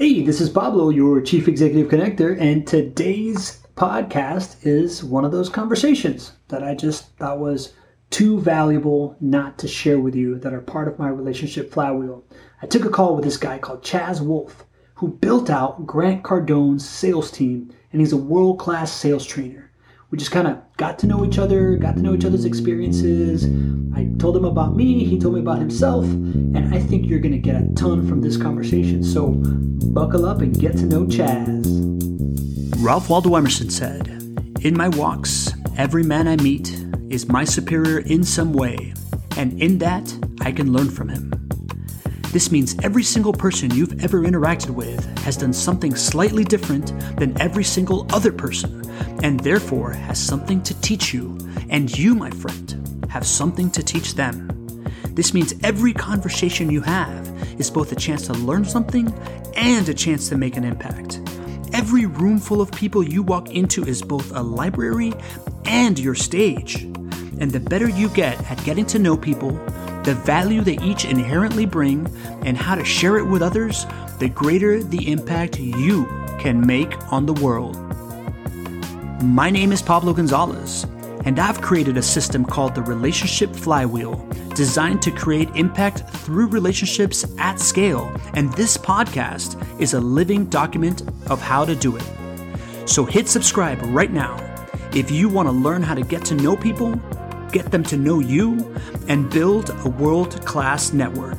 Hey, this is Pablo, your Chief Executive Connector, and today's podcast is one of those conversations that I just thought was too valuable not to share with you that are part of my relationship flywheel. I took a call with this guy called Chaz Wolfe, who built out Grant Cardone's sales team, and he's a world class sales trainer we just kind of got to know each other, got to know each other's experiences. I told him about me, he told me about himself, and I think you're going to get a ton from this conversation. So buckle up and get to know Chaz. Ralph Waldo Emerson said, In my walks, every man I meet is my superior in some way, and in that, I can learn from him. This means every single person you've ever interacted with has done something slightly different than every single other person, and therefore has something to teach you, and you, my friend, have something to teach them. This means every conversation you have is both a chance to learn something and a chance to make an impact. Every room full of people you walk into is both a library and your stage. And the better you get at getting to know people, the value they each inherently bring, and how to share it with others, the greater the impact you can make on the world. My name is Pablo Gonzalez, and I've created a system called the Relationship Flywheel, designed to create impact through relationships at scale. And this podcast is a living document of how to do it. So hit subscribe right now if you want to learn how to get to know people get them to know you, and build a world class network.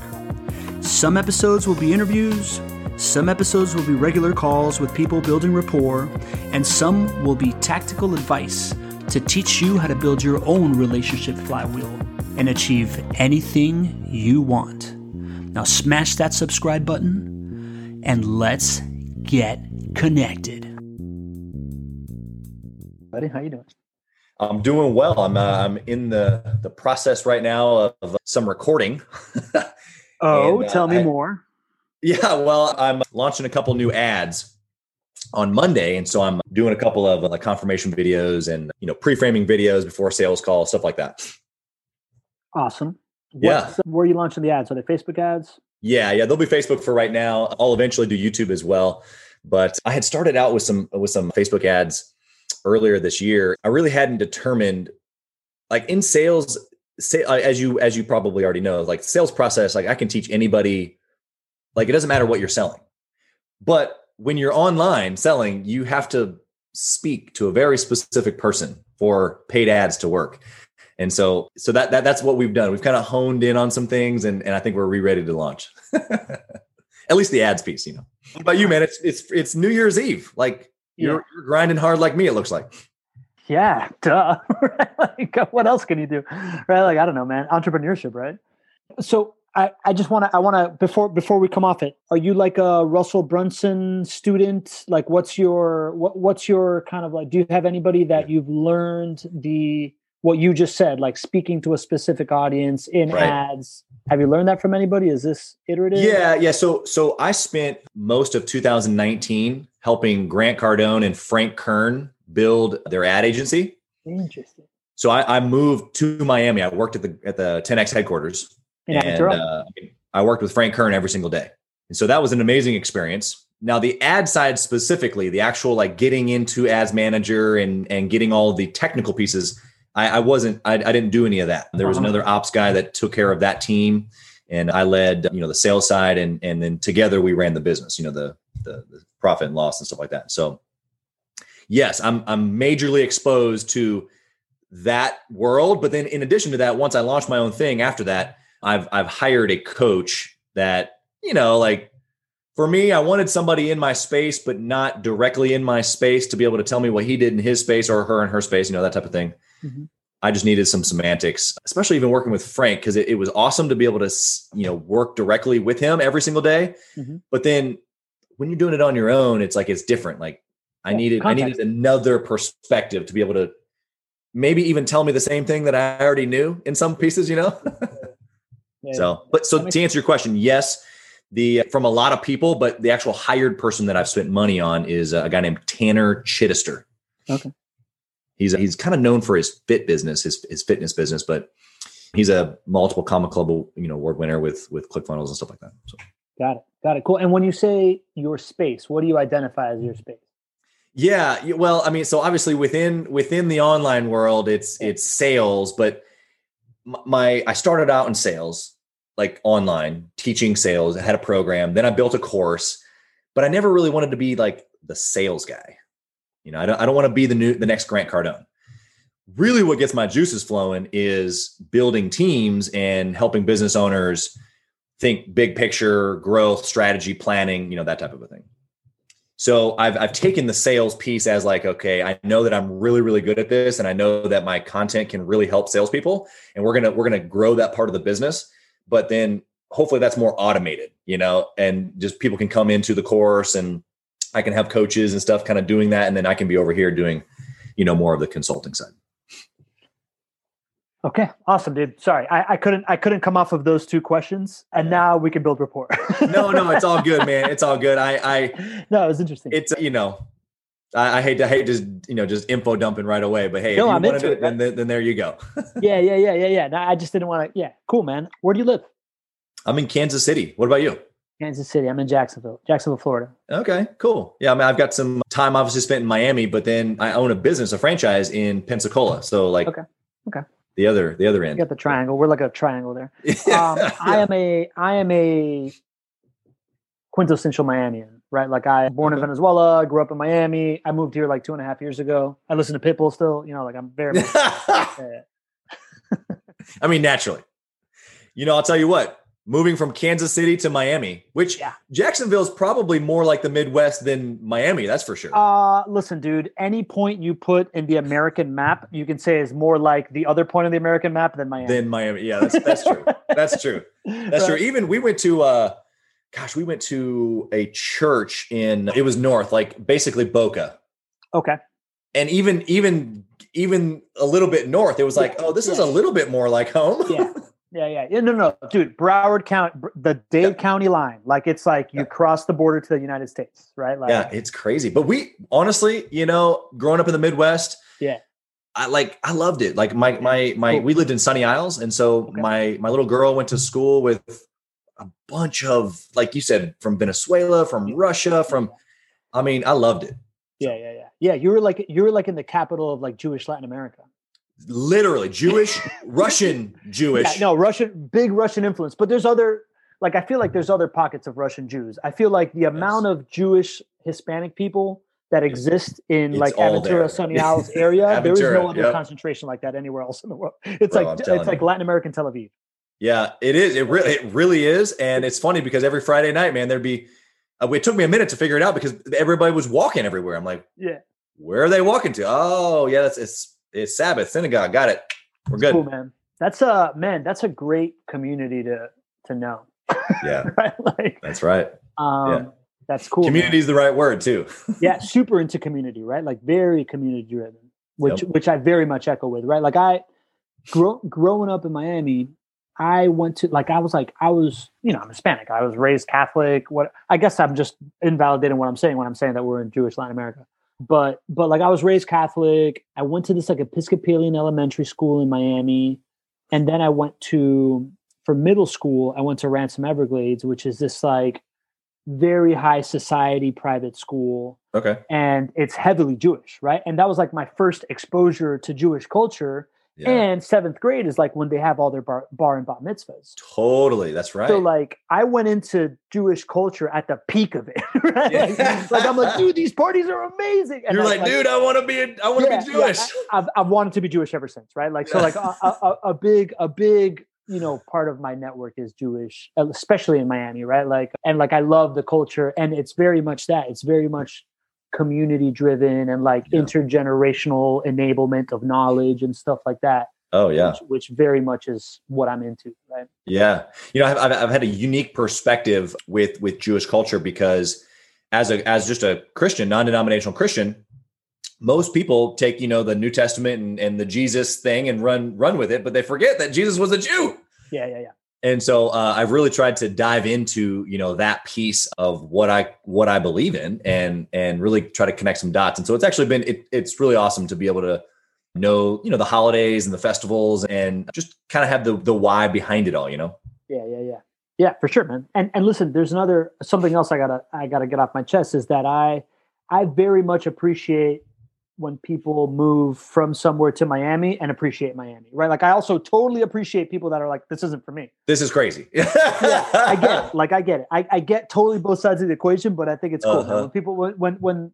Some episodes will be interviews, some episodes will be regular calls with people building rapport, and some will be tactical advice to teach you how to build your own relationship flywheel and achieve anything you want. Now, smash that subscribe button and let's get connected. Buddy, how you doing? I'm doing well. I'm uh, I'm in the the process right now of some recording. oh, and, uh, tell me I, more. Yeah, well, I'm launching a couple new ads on Monday, and so I'm doing a couple of like confirmation videos and you know pre-framing videos before sales calls, stuff like that. Awesome. What's, yeah. Where are you launching the ads? Are they Facebook ads? Yeah, yeah, they'll be Facebook for right now. I'll eventually do YouTube as well. But I had started out with some with some Facebook ads earlier this year, I really hadn't determined like in sales say, uh, as you as you probably already know like sales process like i can teach anybody like it doesn't matter what you're selling. But when you're online selling you have to speak to a very specific person for paid ads to work. And so so that, that that's what we've done. We've kind of honed in on some things and, and i think we're re-ready to launch. At least the ads piece you know. What about you man? It's it's it's new year's eve. Like yeah. you're grinding hard like me. It looks like. Yeah, duh. like, what else can you do? Right? Like I don't know, man. Entrepreneurship, right? So I, I just want to I want to before before we come off it. Are you like a Russell Brunson student? Like, what's your what what's your kind of like? Do you have anybody that you've learned the what you just said, like speaking to a specific audience in right. ads? Have you learned that from anybody? Is this iterative? Yeah, yeah. So so I spent most of 2019 helping Grant Cardone and Frank Kern build their ad agency. Interesting. So I, I moved to Miami. I worked at the at the 10x headquarters, and uh, I worked with Frank Kern every single day. And so that was an amazing experience. Now the ad side specifically, the actual like getting into ads manager and and getting all the technical pieces, I, I wasn't. I, I, didn't do any of that. There was uh-huh. another ops guy that took care of that team, and I led you know the sales side, and and then together we ran the business. You know the the, the profit and loss and stuff like that. So yes, I'm I'm majorly exposed to that world. But then in addition to that, once I launched my own thing after that, I've I've hired a coach that, you know, like for me, I wanted somebody in my space, but not directly in my space to be able to tell me what he did in his space or her in her space, you know, that type of thing. Mm-hmm. I just needed some semantics, especially even working with Frank, because it, it, was awesome to be able to, you know, work directly with him every single day. Mm-hmm. But then when you're doing it on your own, it's like it's different. Like I needed Context. I needed another perspective to be able to maybe even tell me the same thing that I already knew in some pieces, you know? yeah, so, but so to answer your question, yes, the from a lot of people, but the actual hired person that I've spent money on is a guy named Tanner Chittister. Okay. He's he's kind of known for his fit business, his his fitness business, but he's a multiple Comma Club, you know, award winner with with ClickFunnels and stuff like that. So got it. Got it. Cool. And when you say your space, what do you identify as your space? Yeah, well, I mean, so obviously within within the online world, it's it's sales, but my I started out in sales, like online teaching sales. I had a program, then I built a course, but I never really wanted to be like the sales guy. You know, I don't I don't want to be the new the next Grant Cardone. Really, what gets my juices flowing is building teams and helping business owners think big picture, growth, strategy, planning, you know, that type of a thing. So I've I've taken the sales piece as like, okay, I know that I'm really, really good at this, and I know that my content can really help salespeople, and we're gonna we're gonna grow that part of the business. But then hopefully that's more automated, you know, and just people can come into the course and I can have coaches and stuff kind of doing that, and then I can be over here doing, you know, more of the consulting side. Okay, awesome, dude. Sorry, I, I couldn't I couldn't come off of those two questions, and now we can build rapport. No, no, it's all good, man. It's all good. I I no, it was interesting. it's you know I, I hate to hate just you know just info dumping right away but hey No, if you I'm into do it, then, then then there you go yeah, yeah, yeah, yeah, yeah. No, I just didn't want to. Yeah, cool, man. Where do you live? i'm in kansas city what about you Kansas City. I'm in Jacksonville, Jacksonville, Florida. okay cool yeah i mean i've got some time obviously spent in miami but then i own a business a franchise in pensacola so like Okay. Okay. the other the other You end got the triangle. We're like a triangle there. Um, I am a I am a quintessential Miamian, right? Like I born in Venezuela, grew up in Miami. I moved here like two and a half years ago. I listen to Pitbull still. You know, like I'm very i mean naturally you know i'll tell you what moving from kansas city to miami which Yeah. is probably more like the midwest than miami that's for sure Uh, listen, dude. Any point you put in the American map, you can say is more like the other point of the American map than Miami. than miami yeah that's that's true that's true That's true. Even we went to uh gosh, we went to a church in it was north, like basically Boca. Okay. And even even even a little bit north, it was like, oh, this is a little bit more like home. Yeah. Yeah, yeah, yeah. No, no, dude. Broward County, the Dade Yeah. County line, like it's like you Yeah. cross the border to the United States, right? Like, yeah, it's crazy. But we honestly, you know, growing up in the Midwest, Yeah. I like I loved it. Like my my my Cool. we lived in Sunny Isles, and so Okay. my my little girl went to school with a bunch of like you said from Venezuela, from Russia, from I mean, I loved it. yeah, yeah, yeah. Yeah, you were like you were like in the capital of like Jewish Latin America. Literally Jewish, Russian Jewish. Yeah, no, Russian, big Russian influence. But there's other, like, I feel like there's other pockets of Russian Jews. I feel like the amount of Jewish Hispanic people that exist in It's like. Aventura, Sunny Isles area, there is no other yep. concentration like that anywhere else in the world. It's Bro, like it's like you. Latin American Tel Aviv. Yeah, it is. It really, it really is, and it's funny because every Friday night, man, there'd be. Uh, it took me a minute to figure it out because everybody was walking everywhere. I'm like, Yeah, where are they walking to? Oh, yeah, that's it's it's Sabbath synagogue. Got it. We're good. cool, man. That's a man. That's a great community to to know. Yeah, right? Like, that's right. um, that's cool. Community is the right word too. yeah, super into community, right? Like very community driven, which Yep. which I very much echo with, right? Like I grow, growing up in Miami, I went to like I was like I was you know I'm Hispanic. I was raised Catholic. What I guess I'm just invalidating what I'm saying when I'm saying that we're in Jewish Latin America. But but like I was raised Catholic. I went to this like Episcopalian elementary school in Miami, and then I went to for middle school. I went to Ransom Everglades, which is this like very high society private school Okay. and it's heavily Jewish, right? And that was like my first exposure to Jewish culture. Yeah. And seventh grade is like when they have all their bar, bar and bat mitzvahs. totally. That's right. So like I went into Jewish culture at the peak of it, right? Yeah. Like, like, I'm like, dude, these parties are amazing. And You're like, dude, I want to be. A, I want to yeah, be Jewish. I, have I've wanted to be Jewish ever since, right? Like, so like a, a- a big, a big, you know, part of my network is Jewish, especially in Miami, right? Like, and like, I love the culture, and it's very much that. It's very much community driven and like Yeah. intergenerational enablement of knowledge and stuff like that. oh yeah. which, which very much is what I'm into, right? Yeah, you know, I've, I've, I've had a unique perspective with with Jewish culture because as a as just a Christian, non-denominational Christian, most people take you know the New Testament and, and the Jesus thing and run run with it, but they forget that Jesus was a Jew. Yeah, yeah, yeah. And so uh, I've really tried to dive into you know that piece of what I what I believe in and and really try to connect some dots. And so it's actually been it, it's really awesome to be able to know you know the holidays and the festivals and just kind of have the the why behind it all. You know. Yeah, yeah, yeah. Yeah, for sure, man. And and listen, there's another something else I gotta I gotta get off my chest is that I I very much appreciate when people move from somewhere to Miami and appreciate Miami, right? Like I also totally appreciate people that are like, this isn't for me. This is crazy. yeah, I get it. Like I get it. I, I get totally both sides of the equation, but I think it's cool. Uh-huh. When people when when when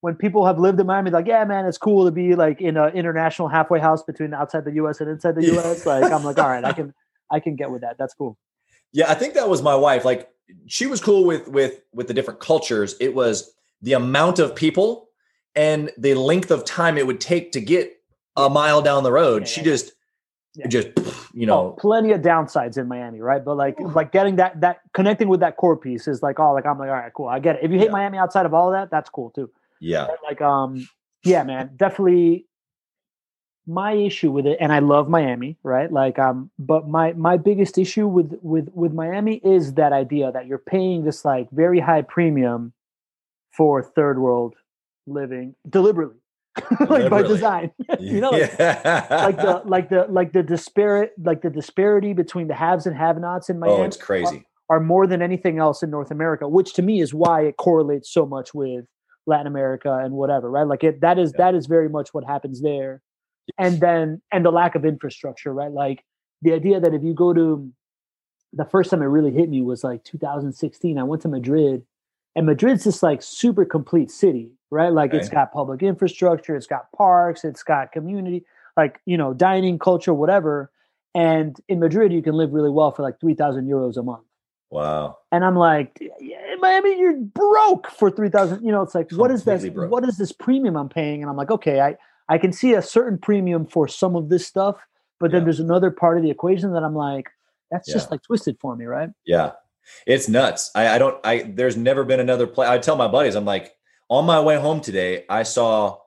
when people have lived in Miami, like, yeah, man, it's cool to be like in an international halfway house between outside the US and inside the US. Like I'm like, all right, I can I can get with that. That's cool. Yeah, I think that was my wife. Like she was cool with with with the different cultures. It was the amount of people and the length of time it would take to get a mile down the road. Yeah, she yeah. just Yeah. just you Oh, know plenty of downsides in Miami, right? But like like getting that that connecting with that core piece is like, oh, like I'm like, all right, cool. I get it. If you hate. Miami outside of all of that, that's cool too. yeah? Like um yeah, man, definitely my issue with it and I love Miami, right? Like um but my my biggest issue with with with Miami is that idea that you're paying this like very high premium for third world living deliberately. like by design. you know, like, yeah. like the like the like the disparate like the disparity between the haves and have-nots in oh, Miami oh, it's crazy. are more than anything else in North America, which to me is why it correlates so much with Latin America and whatever, right? Like it that is Yeah. that is very much what happens there. And then and the lack of infrastructure, right? Like the idea that if you go to the first time it really hit me was like 2016. I went to Madrid and Madrid's this like super complete city, right? Like it's got public infrastructure, it's got parks, it's got community, like, you know, dining culture, whatever. And in Madrid, you can live really well for like 3,000 euros a month. Wow. And I'm like, "Yeah, Miami, you're broke for 3,000. You know, it's like, what is this? Broke. What is this premium I'm paying? And I'm like, okay, I, I can see a certain premium for some of this stuff, but then Yeah. there's another part of the equation that I'm like, that's just like twisted for me, right? Yeah. It's nuts. I, I don't I there's never been another play. I tell my buddies, I'm like, on my way home today, I saw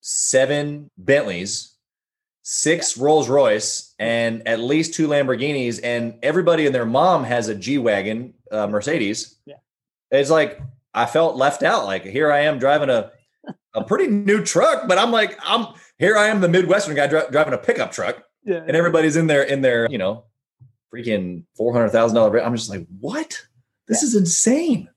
seven Bentleys, six Rolls Royce, and at least two Lamborghinis, and everybody and their mom has a G Wagon uh, Mercedes. Yeah. It's like I felt left out. Like here I am driving a a pretty new truck, but I'm like, I'm here I am, the Midwestern guy dri- driving a pickup truck Yeah. and everybody's in there in their you know freaking four hundred thousand dollar. I'm just like, what? This is insane.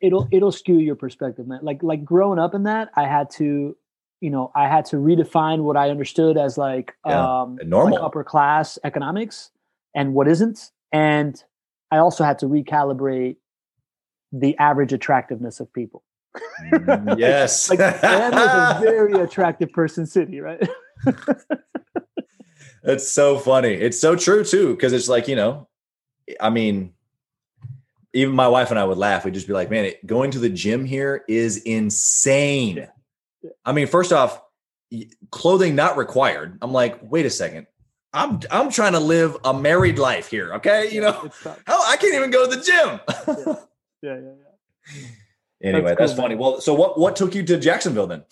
It'll it'll skew your perspective man like like growing up in that i had to you know i had to redefine what i understood as like Yeah, um normal. like upper class economics and what isn't and i also had to recalibrate the average attractiveness of people Mm, yes. like is a very attractive person city right That's so funny. It's so true too, because it's like you know, I mean, even my wife and I would laugh. We'd just be like, "Man, it, going to the gym here is insane." Yeah. Yeah. I mean, first off, clothing not required. I'm like, wait a second. I'm I'm trying to live a married life here. Okay, you know, hell, I can't even go to the gym. yeah yeah yeah anyway, That's that's, cool, funny. Well, so what what took you to Jacksonville then?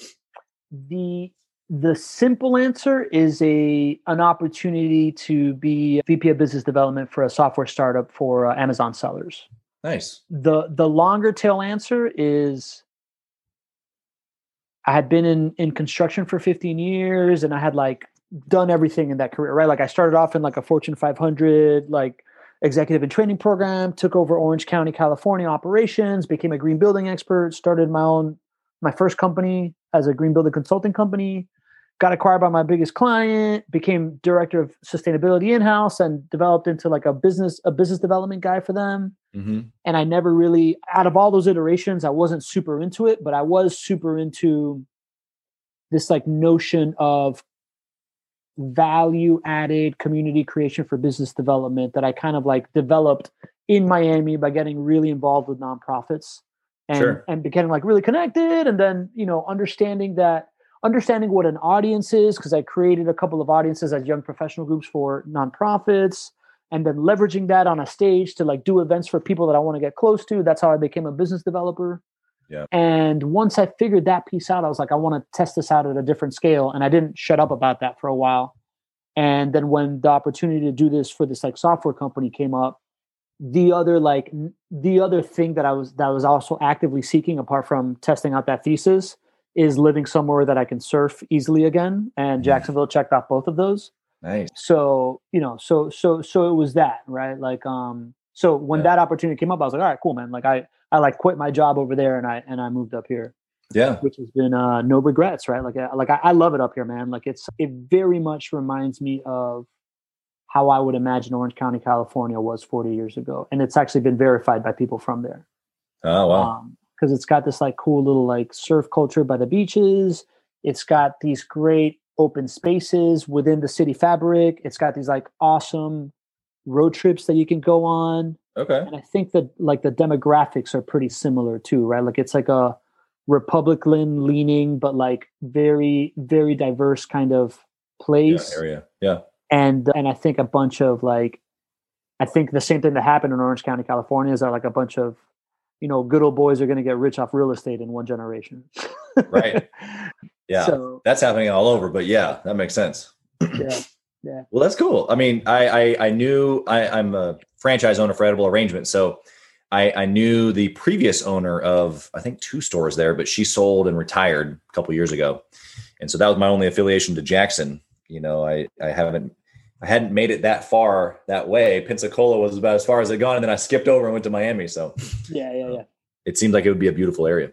the the simple answer is a an opportunity to be VP of business development for a software startup for uh, Amazon sellers. Nice. The the longer tail answer is I had been in in construction for 15 years and I had like done everything in that career, right? Like I started off in like a Fortune 500 like executive and training program, took over Orange County, California operations, became a green building expert, started my own my first company as a green building consulting company, got acquired by my biggest client, became director of sustainability in-house and developed into like a business a business development guy for them hmm and I never really out of all those iterations I wasn't super into it but I was super into this like notion of value added community creation for business development that I kind of like developed in Miami by getting really involved with nonprofits and Sure. and becoming like really connected and then you know understanding that understanding what an audience is because I created a couple of audiences as young professional groups for nonprofits and then leveraging that on a stage to like do events for people that I want to get close to. That's how I became a business developer. Yeah. And once I figured that piece out, I was like, I want to test this out at a different scale. And I didn't shut up about that for a while. And then when the opportunity to do this for this like software company came up, the other like the other thing that I was that I was also actively seeking apart from testing out that thesis is living somewhere that I can surf easily again. And Mhm. Jacksonville checked off both of those Nice. so you know so so so it was that right like um So when Yeah. that opportunity came up, I was like, all right, cool, man. Like I I like quit my job over there and I and I moved up here, Yeah. which has been uh, no regrets, right? Like like I, I love it up here, man. Like it's it very much reminds me of how I would imagine Orange County, California was 40 years ago, and it's actually been verified by people from there Oh wow. Because it's got this like cool little like surf culture by the beaches. It's got these great open spaces within the city fabric. It's got these like awesome road trips that you can go on. Okay. And I think that like the demographics are pretty similar too, right? Like it's like a Republican leaning, but like very, very diverse kind of Yeah, place area. Yeah. and and I think a bunch of like, I think the same thing that happened in Orange County, California, is that like a bunch of, you know, good old boys are going to get rich off real estate in one generation. Right. Yeah. So That's happening all over, but yeah, that makes sense. yeah, Well, that's cool. I mean, I I, I knew I, I'm a franchise owner for Edible Arrangement, so I, I knew the previous owner of I think two stores there, but she sold and retired a couple years ago, and so that was my only affiliation to Jackson. You know, I I haven't I hadn't made it that far that way. Pensacola was about as far as I'd gone, and then I skipped over and went to Miami. So yeah, yeah, yeah. it seemed like it would be a beautiful area.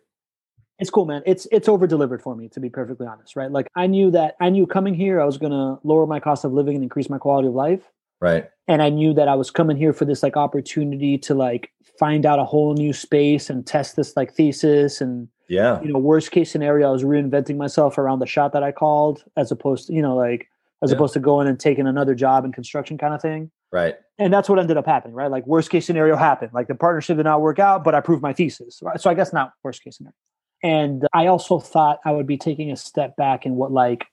It's cool, man. It's it's over delivered for me, to be perfectly honest. Right? Like I knew that I knew coming here, I was going to lower my cost of living and increase my quality of life. Right. and I knew that I was coming here for this like opportunity to like find out a whole new space and test this like thesis and Yeah. you know worst case scenario I was reinventing myself around the shot that I called as opposed to you know like as Yeah. opposed to going and taking another job in construction kind of thing Right. and that's what ended up happening right like worst case scenario happened like the partnership did not work out but I proved my thesis right? so I guess not worst case scenario and I also thought I would be taking a step back in what like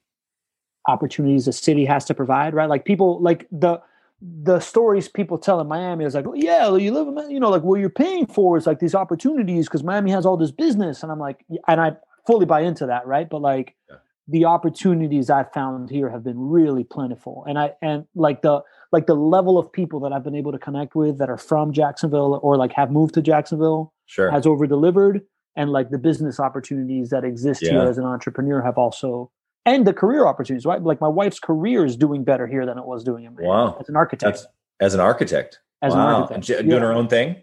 opportunities the city has to provide, right? Like people like the the stories people tell in Miami is like, "Oh, yeah, you live in, you know, like what you're paying for is like these opportunities because Miami has all this business, and I'm like, and I fully buy into that, right? But like Yeah. The opportunities I've found here have been really plentiful, and I and like the like the level of people that I've been able to connect with that are from Jacksonville or like have moved to Jacksonville Sure. has over delivered and like the business opportunities that exist here as an entrepreneur have also and the career opportunities right like my wife's career is doing better here than it was doing in Wow. as an architect That's as an architect. as wow. an architect she- Yeah. doing her own thing.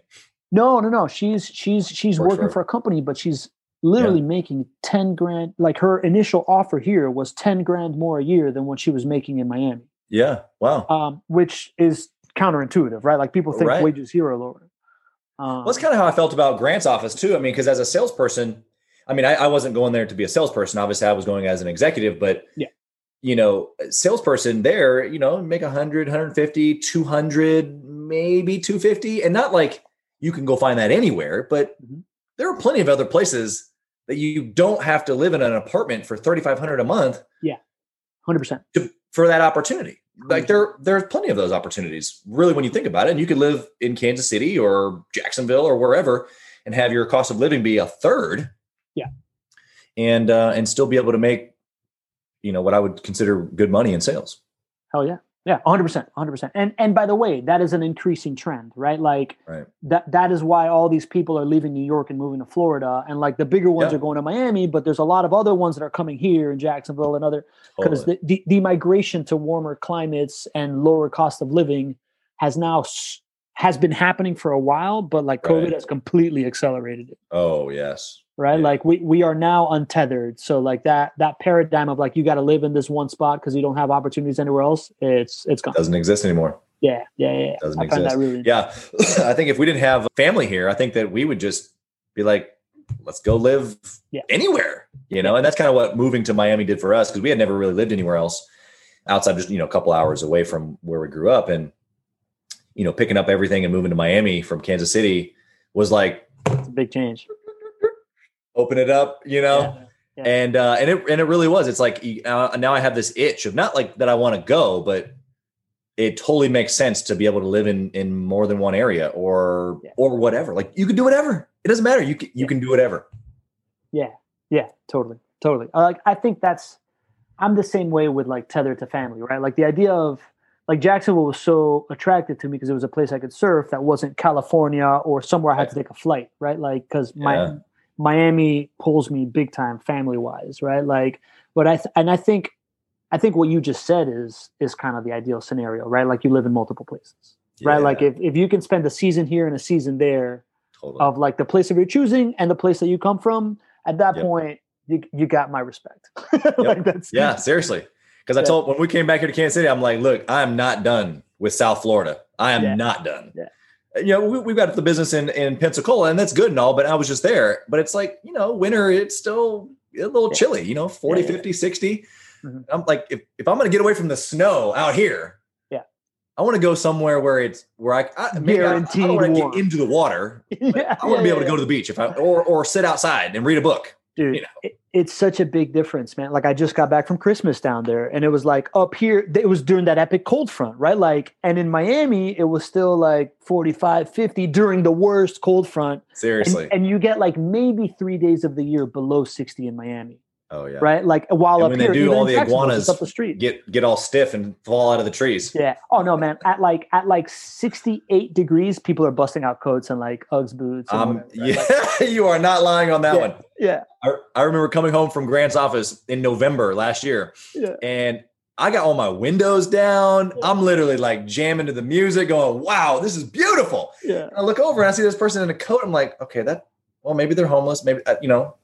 no no no she's she's she's Works working for- for a company but she's literally making 10 grand like her initial offer here was 10 grand more a year than what she was making in miami Yeah. Wow. um, which is counterintuitive right like people think Right. wages here are lower um, Well, that's kind of how I felt about Grant's office too. I mean, because as a salesperson, I mean, I, I wasn't going there to be a salesperson. Obviously, I was going as an executive, but Yeah. you know, salesperson there, you know, make 100, 150, 200, maybe 250. And not like you can go find that anywhere, but Mhm. There are plenty of other places that you don't have to live in an apartment for 3,500 a month Yeah. 100% to, for that opportunity. Like there, there's plenty of those opportunities. Really, when you think about it, and you could live in Kansas City or Jacksonville or wherever, and have your cost of living be a third. Yeah. and uh, and still be able to make, you know, what I would consider good money in sales. Hell yeah. Yeah, 100%. 100%. And and by the way, that is an increasing trend, right? Like Right. that that is why all these people are leaving New York and moving to Florida and like the bigger ones Yeah. are going to Miami, but there's a lot of other ones that are coming here in Jacksonville and other because Totally. the, the the migration to warmer climates and lower cost of living has now has been happening for a while, but like COVID Right. has completely accelerated it. oh yes, Right. Yeah. Like we, we are now untethered. So like that that paradigm of like you got to live in this one spot because you don't have opportunities anywhere else, it's it's gone. doesn't exist anymore. Yeah, yeah, yeah. yeah. Doesn't I exist. really Yeah, I think if we didn't have family here, I think that we would just be like, let's go live Yeah. anywhere, you know. And that's kind of what moving to Miami did for us because we had never really lived anywhere else outside, just you know, a couple hours away from where we grew up, and you know, picking up everything and moving to Miami from Kansas City was like it's a big change. Open it up, you know. Yeah, yeah. And uh, and it and it really was. It's like uh, now I have this itch of not like that I want to go, but it totally makes sense to be able to live in in more than one area or Yeah. or whatever. Like you can do whatever. It doesn't matter. You can, you can do whatever. Yeah, yeah, totally, totally. Uh, Like I think that's I'm the same way with like tethered to family, right? Like the idea of like Jacksonville was so attractive to me because it was a place I could surf that wasn't California or somewhere I had to take a flight, right? Like because my Yeah. Miami pulls me big time family wise, right? Like, but I th- and I think I think what you just said is is kind of the ideal scenario, right? Like you live in multiple places. right? Like if, if you can spend a season here and a season there totally. of like the place of your choosing and the place that you come from, at that Yep. point, you, you got my respect. like that's yeah, seriously. Because I told when we came back here to Kansas City, I'm like, look, I am not done with South Florida. I am Yeah. not done. Yeah. You know, we, we've got the business in, in Pensacola, and that's good and all, but I was just there. But it's like, you know, winter, it's still a little Yeah. chilly, you know, 40, Yeah, yeah. 50, 60. Mhm. I'm like, if, if I'm going to get away from the snow out here, Yeah. I want to go somewhere where it's where I, I maybe I, I don't want to get into the water. yeah, I want to be able to go to the beach if I or or sit outside and read a book. Dude you know. it, it's such a big difference man like i just got back from christmas down there and it was like up here it was during that epic cold front right like and in miami it was still like 45 50 during the worst cold front and, Seriously. and you get like maybe three days of the year below 60 in miami oh yeah. right like while And up when they here do all the Jacksonville, iguanas up the street get get all stiff and fall out of the trees. yeah oh no man at like at like 68 degrees people are busting out coats and like uggs boots and Um, whatever, right? yeah, Like, you are not lying on that Yeah. one. yeah I, I remember coming home from Grant's office in November last year, yeah and I got all my windows down. I'm literally like jamming to the music, going, "Wow, this is beautiful." yeah And I look over and I see this person in a coat. I'm like, "Okay, that well, maybe they're homeless. Maybe uh, you know."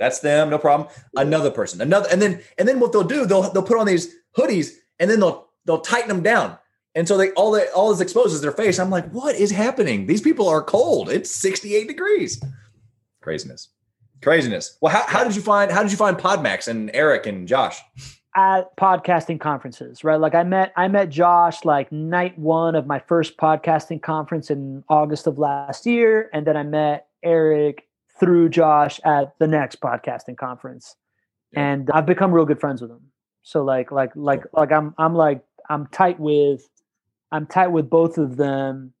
That's them, no problem. Another person, another, and then and then what they'll do, they'll they'll put on these hoodies and then they'll they'll tighten them down, and so they all that all is exposed is their face. I'm like, what is happening? These people are cold. It's 68 degrees. Craziness, craziness. Well, how, how did you find how did you find Podmax and Eric and Josh? at podcasting conferences, right? Like I met I met Josh like night one of my first podcasting conference in August of last year, and then I met Eric through Josh at the next podcasting conference, Yeah. and I've become real good friends with him. So like like like like I'm I'm like I'm tight with I'm tight with both of them,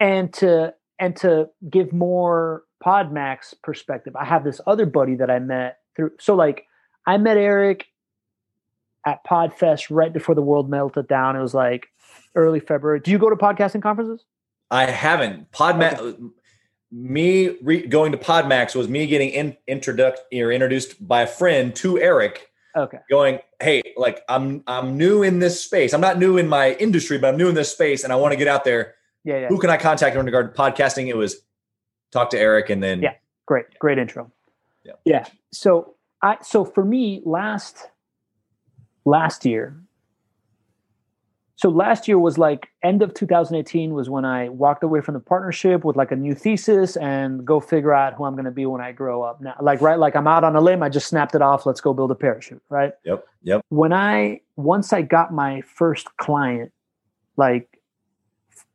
and to and to give more Podmax perspective, I have this other buddy that I met through. So like I met Eric at Podfest right before the world melted down. It was like early February. Do you go to podcasting conferences? I haven't. Podmax. Me re- going to Podmax was me getting in, introduced or introduced by a friend to Eric, Okay. going, "Hey, like I'm I'm new in this space. I'm not new in my industry, but I'm new in this space, and I want to get out there. Yeah, yeah. Who can I contact in regard to podcasting?" It was talk to Eric, and then Yeah. Great, great intro. Yeah. Yeah. So I so for me last last year. So last year was like end of 2018 was when I walked away from the partnership with like a new thesis and go figure out who I'm going to be when I grow up. Now, like right, like I'm out on a limb. I just snapped it off. Let's go build a parachute. Right. Yep, yep. when I once I got my first client, like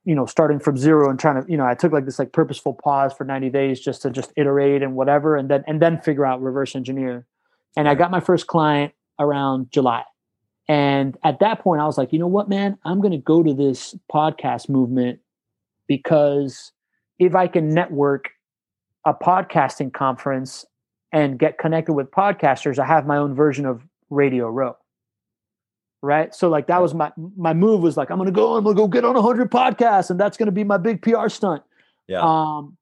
you know, starting from zero and trying to, you know, I took like this like purposeful pause for 90 days just to just iterate and whatever, and then and then figure out reverse engineer. And I got my first client around July. And at that point, I was like, you know what, man, I'm going to go to this podcast movement because if I can network a podcasting conference and get connected with podcasters, I have my own version of Radio Row. Right. So like that was my my move was like, I'm gonna go, I'm gonna go get on hundred podcasts, and that's gonna be my big PR stunt. Yeah. Um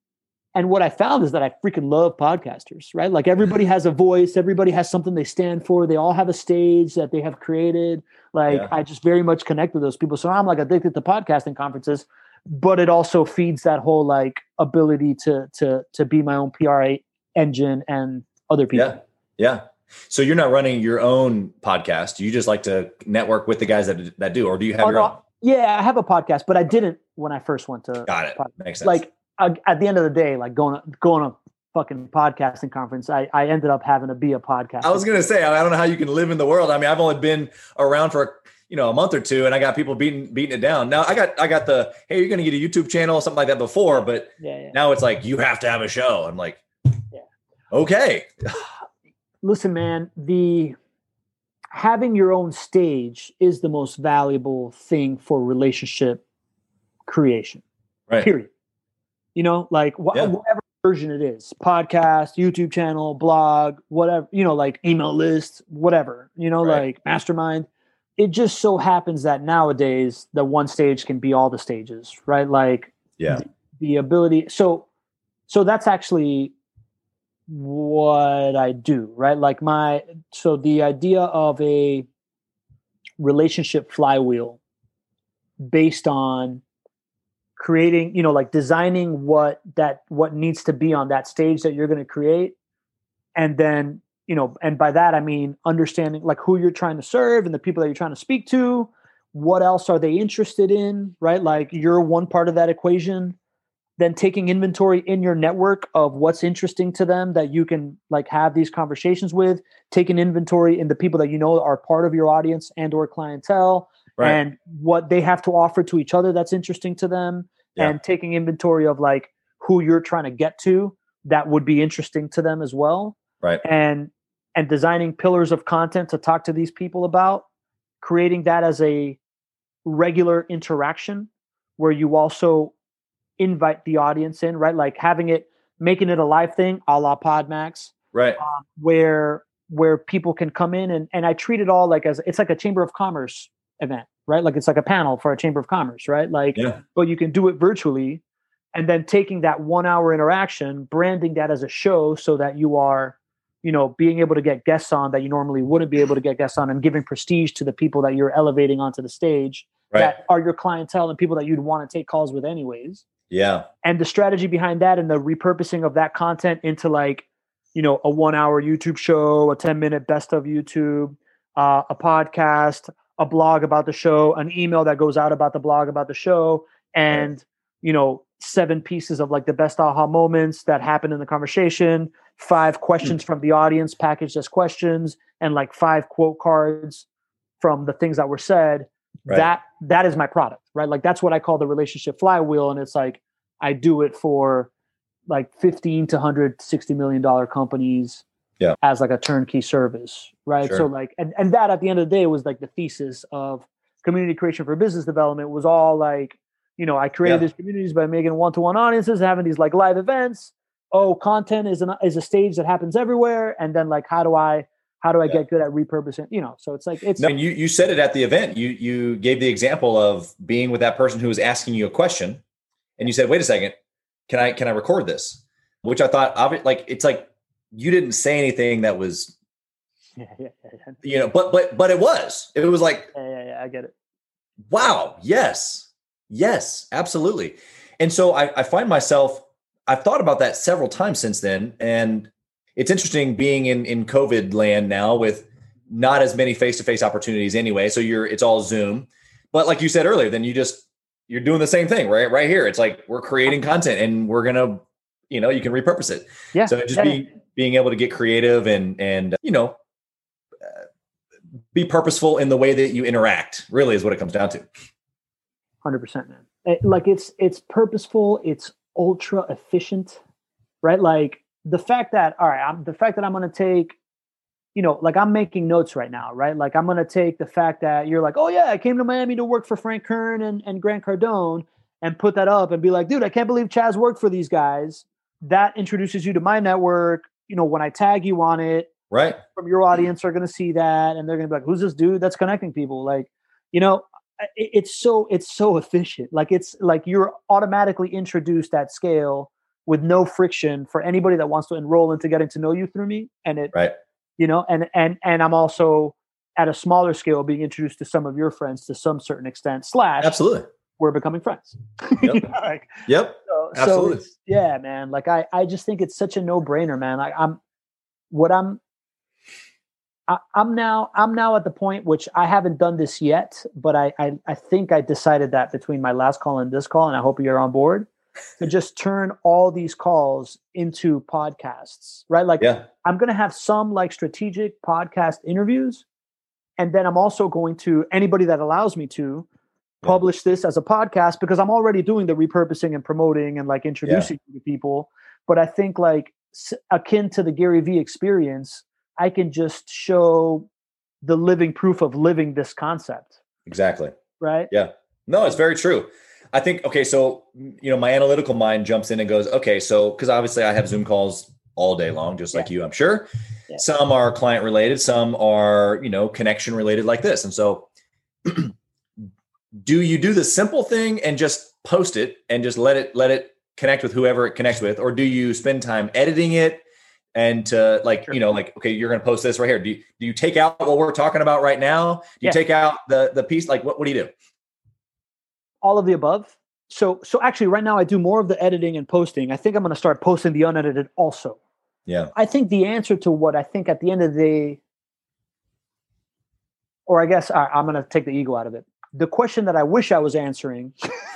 and what I found is that I freaking love podcasters, right? Like everybody mm-hmm. has a voice, everybody has something they stand for, they all have a stage that they have created. Like Yeah. I just very much connect with those people. So I'm like addicted to podcasting conferences, but it also feeds that whole like ability to to to be my own PR engine and other people. yeah, yeah. So you're not running your own podcast. You just like to network with the guys that that do, or do you have Oh, your no, own? Yeah, I have a podcast, but I didn't when I first went to Got it. pod- Makes sense. like at the end of the day, like going to, going to fucking podcasting conference, I, I ended up having to be a podcast. I was gonna say, I don't know how you can live in the world. I mean, I've only been around for you know a month or two, and I got people beating beating it down. Now I got I got the hey, you're gonna get a YouTube channel or something like that before, but yeah, yeah. now it's like you have to have a show. I'm like, Yeah. okay, Listen, man, the having your own stage is the most valuable thing for relationship creation. right, Period. You know, like wh- Yeah. whatever version it is, podcast, YouTube channel, blog, whatever, you know, like email list, whatever, you know, Right. like mastermind. It just so happens that nowadays the one stage can be all the stages, right? Like yeah, the ability so so that's actually what I do, right? Like my so the idea of a relationship flywheel based on creating you know like designing what that what needs to be on that stage that you're going to create. And then you know and by that i mean understanding like who you're trying to serve and the people that you're trying to speak to. What else are they interested in right? Like you're one part of that equation. Then taking inventory in your network of what's interesting to them that you can like have these conversations with. Taking inventory in the people that you know are part of your audience and or clientele right. and what they have to offer to each other that's interesting to them yeah. and taking inventory of like who you're trying to get to that would be interesting to them as well right and and designing pillars of content to talk to these people about creating that as a regular interaction where you also invite the audience in right like having it making it a live thing a la podmax right um, where where people can come in and and i treat it all like as it's like a chamber of commerce event right like it's like a panel for a chamber of commerce right like yeah. but you can do it virtually and then taking that one hour interaction branding that as a show so that you are you know being able to get guests on that you normally wouldn't be able to get guests on and giving prestige to the people that you're elevating onto the stage right. that are your clientele and people that you'd want to take calls with anyways yeah and the strategy behind that and the repurposing of that content into like you know a one hour youtube show a 10 minute best of youtube uh, a podcast a blog about the show an email that goes out about the blog about the show and you know seven pieces of like the best aha moments that happened in the conversation five questions mm-hmm. from the audience packaged as questions and like five quote cards from the things that were said right. that that is my product right like that's what i call the relationship flywheel and it's like i do it for like 15 to 160 million dollar companies yeah. as like a turnkey service right sure. so like and, and that at the end of the day was like the thesis of community creation for business development was all like you know i created yeah. these communities by making one-to-one audiences having these like live events oh content is an is a stage that happens everywhere and then like how do i how do I yeah. get good at repurposing? You know, so it's like it's. No, you you said it at the event. You you gave the example of being with that person who was asking you a question, and you said, "Wait a second, can I can I record this?" Which I thought, like, it's like you didn't say anything that was, yeah, yeah, yeah. you know, but but but it was. It was like, yeah, yeah, yeah I get it. Wow. Yes. Yes. Absolutely. And so I, I find myself. I've thought about that several times since then, and it's interesting being in in COVID land now with not as many face to face opportunities anyway. So you're it's all Zoom, but like you said earlier, then you just you're doing the same thing right right here. It's like we're creating content and we're gonna you know you can repurpose it. Yeah. So just yeah. being being able to get creative and and you know uh, be purposeful in the way that you interact really is what it comes down to 100% man it, like it's it's purposeful it's ultra efficient right like the fact that all right, I'm the fact that I'm going to take you know, like I'm making notes right now, right? Like I'm going to take the fact that you're like, "Oh yeah, I came to Miami to work for Frank Kern and and Grant Cardone." And put that up and be like, dude, I can't believe Chaz worked for these guys. That introduces you to my network. You know, when I tag you on it, right. from your mm-hmm. audience are going to see that and they're going to be like who's this dude that's connecting people? Like you know it, it's so it's so efficient. Like it's like you're automatically introduced at scale with no friction for anybody that wants to enroll into getting to know you through me and it right. you know and and and i'm also at a smaller scale being introduced to some of your friends to some certain extent slash absolutely we're becoming friends yep, you know, like, yep. So, absolutely so yeah man like i i just think it's such a no-brainer man like i'm what i'm I, am now I'm now at the point which I haven't done this yet, but I, I I think I decided that between my last call and this call, and I hope you're on board to just turn all these calls into podcasts, right? Like yeah. I'm going to have some like strategic podcast interviews. And then I'm also going to, anybody that allows me to, publish this as a podcast because I'm already doing the repurposing and promoting and like introducing yeah. to people. But I think like akin to the Gary Vee experience, I can just show the living proof of living this concept. Exactly. Right. Yeah. No, it's very true. I think okay, so you know, my analytical mind jumps in and goes, okay, so because obviously I have Zoom calls all day long, just yeah. like you, I'm sure. Yeah. Some are client related, some are you know connection related, like this. And so, do you do the simple thing and just post it and just let it let it connect with whoever it connects with, or do you spend time editing it? and to like sure. you know like okay you're going to post this right here do you, do you take out what we're talking about right now do you yeah. take out the the piece like what, what do you do all of the above. So so actually right now I do more of the editing and posting. I think I'm going to start posting the unedited also. Yeah. I think the answer to what I think at the end of the or I guess I, I'm going to take the ego out of it. The question that I wish I was answering,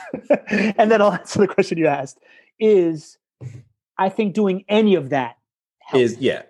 and then I'll answer the question you asked, is I think doing any of that helps. Is yeah.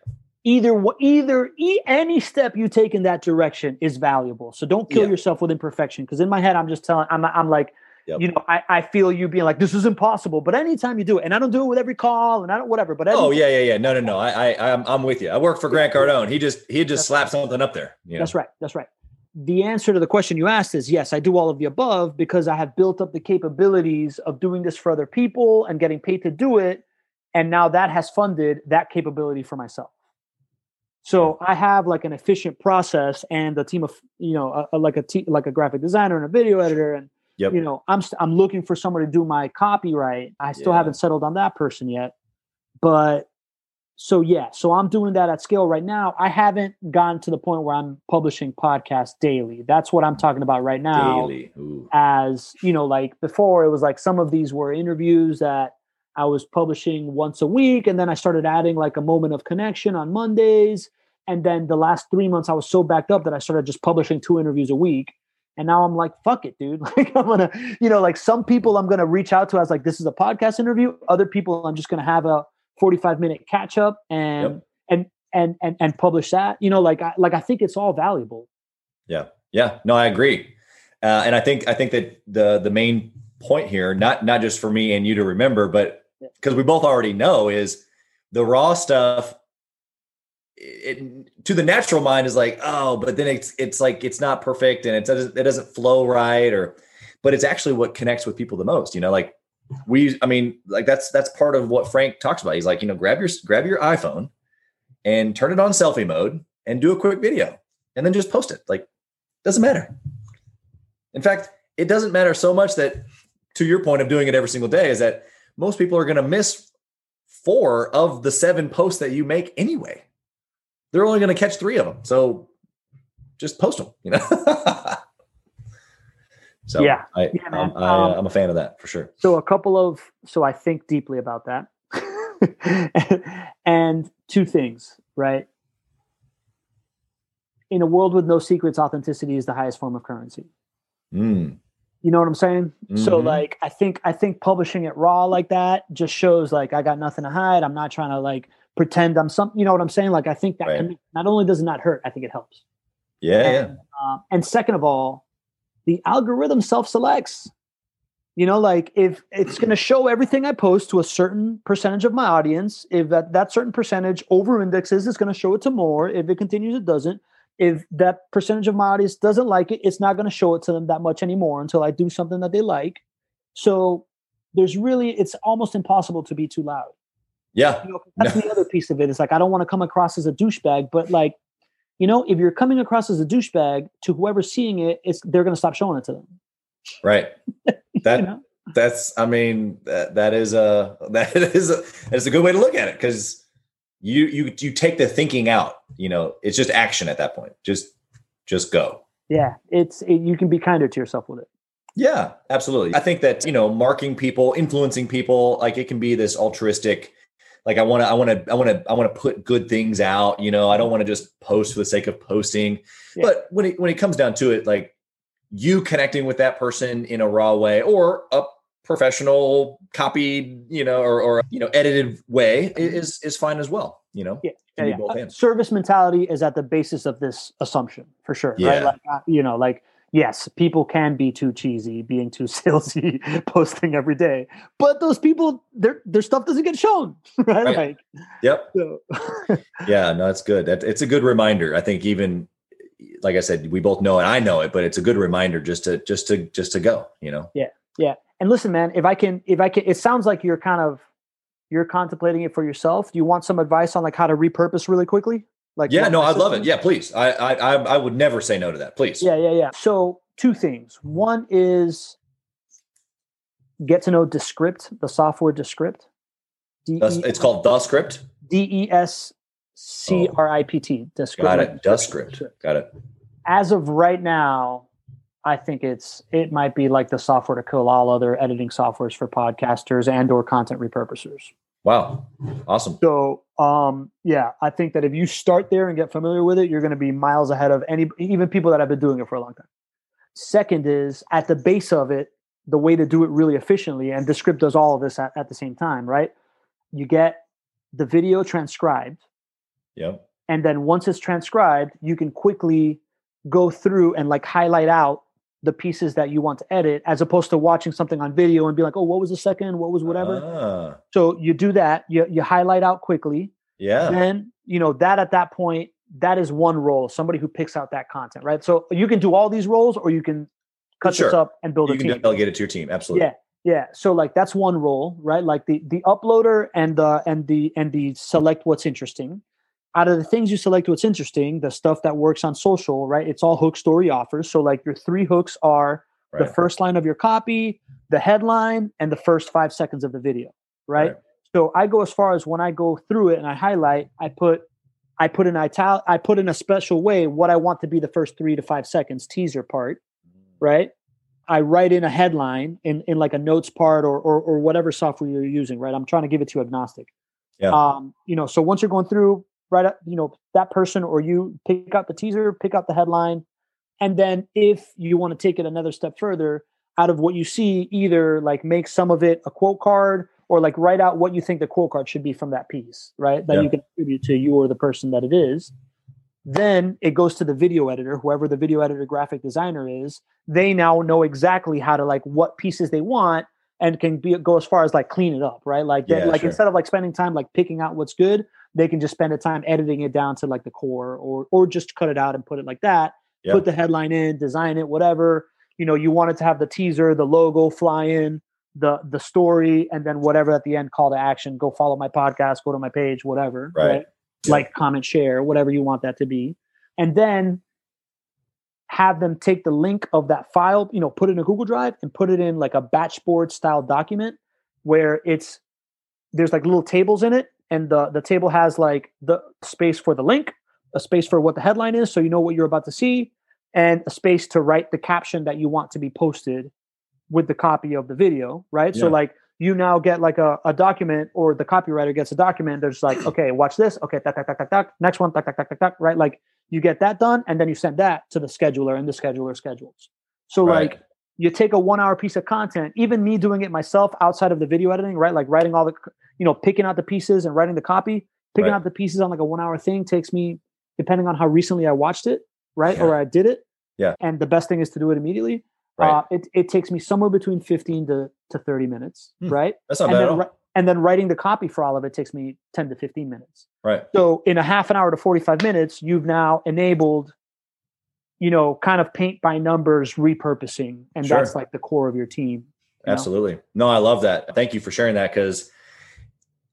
either either e- any step you take in that direction is valuable. So don't kill Yeah. yourself with imperfection. Because in my head, I'm just telling, I'm I'm like, Yep. you know, I, I feel you being like, this is impossible. But anytime you do it, and I don't do it with every call, and I don't whatever. But Oh yeah, yeah, yeah. No, no, no. I, I, I'm, I'm with you. I work for Grant Cardone. He just, he just slapped something up there. You know? That's right. That's right. The answer to the question you asked is yes, I do all of the above because I have built up the capabilities of doing this for other people and getting paid to do it. And now that has funded that capability for myself. So I have like an efficient process and a team of, you know, a, a- like a te- like a graphic designer and a video editor. And, Yep. you know, I'm, st- I'm looking for someone to do my copyright. I still Yeah. haven't settled on that person yet. But so yeah, so I'm doing that at scale right now. I haven't gotten to the point where I'm publishing podcasts daily. That's what I'm talking about right now. Daily. As you know, like before, it was like some of these were interviews that I was publishing once a week, and then I started adding like a moment of connection on Mondays. And then the last three months, I was so backed up that I started just publishing two interviews a week. And now I'm like, fuck it, dude. Like I'm gonna, you know, like some people I'm gonna reach out to as like this is a podcast interview. Other people I'm just gonna have a 45 minute catch up and Yep. and and and and publish that. You know, like I like I think it's all valuable. Yeah. Yeah. No, I agree. Uh, and I think I think that the the main point here, not not just for me and you to remember, but because we both already know, is the raw stuff. It, to the natural mind is like, oh, but then it's it's like it's not perfect and it doesn't it doesn't flow right, or but it's actually what connects with people the most. You know, like we, I mean, like that's that's part of what Frank talks about. He's like, you know, grab your grab your iPhone and turn it on selfie mode and do a quick video and then just post it. Like doesn't matter. In fact, it doesn't matter so much that to your point of doing it every single day is that most people are going to miss four of the seven posts that you make anyway. They're only going to catch three of them. So just post them, you know? so Yeah. I, Yeah, man. I'm, I, uh, Um, I'm a fan of that for sure. So a couple of so I think deeply about that. and two things, right? In a world with no secrets, authenticity is the highest form of currency. Mm, You know what I'm saying? So Mhm. like I think I think publishing it raw like that just shows like I got nothing to hide. I'm not trying to like pretend I'm some you know what I'm saying? Like I think that Right. can, not only does it not hurt, I think it helps. yeah, yeah. And, um, and second of all, the algorithm self-selects. You know, like if it's going to show everything I post to a certain percentage of my audience, if that, that certain percentage over indexes, it's going to show it to more. If it continues, it doesn't. If that percentage of my audience doesn't like it, it's not going to show it to them that much anymore until I do something that they like. So there's really, it's almost impossible to be too loud. Yeah. You know, that's the other piece of it. It's like I don't want to come across as a douchebag, but like, you know, if you're coming across as a douchebag to whoever's seeing it, it's they're going to stop showing it to them. Right. That you know? that's i mean that, that is a that is a that's a good way to look at it because you you you take the thinking out you know it's just action at that point just just go Yeah, it's it, you can be kinder to yourself with it. yeah absolutely i think that you know marking people influencing people like it can be this altruistic like i want to i want to i want to i want to put good things out you know i don't want to just post for the sake of posting Yeah. but when it when it comes down to it like you connecting with that person in a raw way or a professional copied you know or, or you know edited way is is fine as well you know Yeah, Yeah, yeah. Uh. Service mentality is at the basis of this assumption for sure. Right? Yeah. Like, uh, you know, like yes, people can be too cheesy, being too salesy, posting every day, but those people, their their stuff doesn't get shown, right? Right. Like, yep so, yeah no that's good that, it's a good reminder i think even like i said we both know it i know it but it's a good reminder just to just to just to go you know Yeah, Yeah. And listen, man, if I can, if I can, it sounds like you're kind of, you're contemplating it for yourself. Do you want some advice on like how to repurpose really quickly? Like, yeah no i'd love it yeah please I, I i i would never say no to that please Yeah. Yeah. Yeah. So two things. One is get to know Descript, the software Descript. D E it's called Descript D E S C R I P T. Oh. Descript. got it Descript got it As of right now, I think it's it might be like the software to kill all other editing softwares for podcasters and or content repurposers. Wow. Awesome. So, um, yeah, I think that if you start there and get familiar with it, you're going to be miles ahead of any even people that have been doing it for a long time. Second is at the base of it, the way to do it really efficiently, and Descript does all of this at, at the same time, right? You get the video transcribed, Yep. and then once it's transcribed, you can quickly go through and like highlight out the pieces that you want to edit, as opposed to watching something on video and be like, oh, what was the second? What was whatever? Ah, So you do that, you you highlight out quickly, yeah. then you know that at that point that is one role somebody who picks out that content right so you can do all these roles or you can cut Sure. this up and build You a can team delegate it to your team. Absolutely. yeah yeah so like that's one role right like the the uploader and the and the and the select what's interesting out of the things you select what's interesting the stuff that works on social right? It's all hook story offers. So like your three hooks are the first line of your copy the headline and the first five seconds of the video right, Right. so i go as far as when i go through it and i highlight i put i put in ital i put in a special way what i want to be the first three to five seconds teaser part right? I write in a headline in, in like a notes part or, or or whatever software you're using right? I'm trying to give it to agnostic. Yeah. um you know so once you're going through right up you know that person or you pick out the teaser pick out the headline. And then if you want to take it another step further out of what you see either like make some of it a quote card or like write out what you think the quote card should be from that piece right? That Yeah. you can attribute to you or the person that it is. Then it goes to the video editor whoever the video editor graphic designer is. They now know exactly how to like what pieces they want and can be go as far as like clean it up right like Yeah, like sure. instead of like spending time like picking out what's good they can just spend the time editing it down to like the core or or just cut it out and put it like that Yeah. put the headline in design it whatever you know you wanted to have the teaser the logo fly in the the story and then whatever at the end call to action go follow my podcast go to my page whatever Right. Yeah. like comment share whatever you want that to be and then have them take the link of that file you know put it in a google drive and put it in like a batchboard style document where it's there's like little tables in it and the the table has like the space for the link a space for what the headline is so you know what you're about to see and a space to write the caption that you want to be posted with the copy of the video right? So like you now get like a, a document or the copywriter gets a document there's like okay watch this. Okay tak, tak, tak, tak, tak. next one tak, tak, tak, tak, tak, right? Like you get that done and then you send that to the scheduler and the scheduler schedules so Right. like you take a one hour piece of content even me doing it myself outside of the video editing right like writing all the you know picking out the pieces and writing the copy picking Right. out the pieces on like a one hour thing takes me depending on how recently i watched it right Yeah. or i did it Yeah. and the best thing is to do it immediately Right. uh, it, it takes me somewhere between 15 to, to 30 minutes Hmm. right That's not and bad then, and then writing the copy for all of it takes me 10 to 15 minutes Right. so in a half an hour to 45 minutes, you've now enabled, you know, kind of paint by numbers repurposing. And Sure. that's like the core of your team. you know? Absolutely. No, I love that. Thank you for sharing that because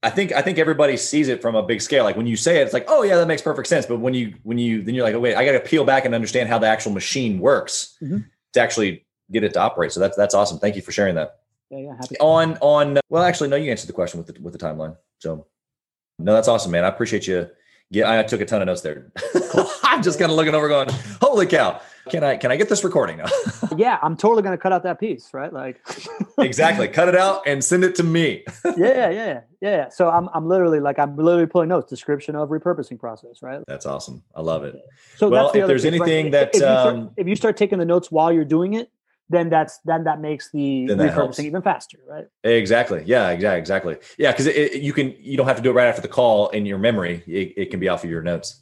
I think I think everybody sees it from a big scale. Like when you say it, it's like, oh yeah, that makes perfect sense. But when you when you then you're like, oh, wait, I got to peel back and understand how the actual machine works Mhm. to actually get it to operate. So that's that's awesome. Thank you for sharing that. Yeah, yeah, happy. On on well, actually, no, you answered the question with the with the timeline. So no, that's awesome, man. I appreciate you. Yeah, I took a ton of notes there. I'm just kind of looking over, going, "Holy cow! Can I can I get this recording now?" Yeah, I'm totally going to cut out that piece, right? Like, exactly. Cut it out and send it to me. yeah, yeah, yeah, yeah. So I'm, I'm literally like, I'm literally pulling notes, description of repurposing process, right? That's awesome. I love it. So Well, if there's thing, right? anything If- that, if you, start, um, if you start taking the notes while you're doing it, then that's then that makes the Then that helps. even faster, right? Exactly. Yeah. Exactly. Exactly. Yeah. Because you can you don't have to do it right after the call in your memory. It, it can be off of your notes.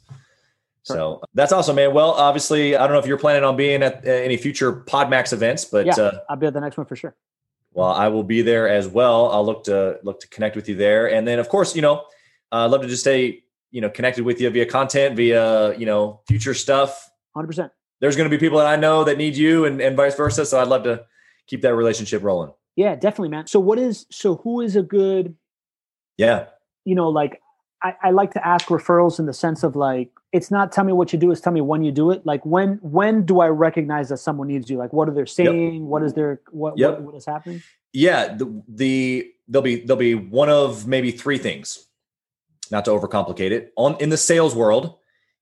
So that's awesome, man. Well, obviously, I don't know if you're planning on being at uh, any future Podmax events, but Yeah. uh, I'll be at the next one for sure. well, I will be there as well. I'll look to look to connect with you there, and then of course, you know, uh, I'd love to just stay you know connected with you via content, via you know future stuff. Hundred percent. There's going to be people that I know that need you, and and vice versa. So I'd love to keep that relationship rolling. Yeah, definitely, man. So what is so who is a good, Yeah. you know, like I, I like to ask referrals in the sense of like it's not tell me what you do, it's tell me when you do it. Like when when do I recognize that someone needs you? Like what are they saying? What is their what, Yep. what what is happening? Yeah, the, the there'll be there'll be one of maybe three things. Not to overcomplicate it. On in the sales world,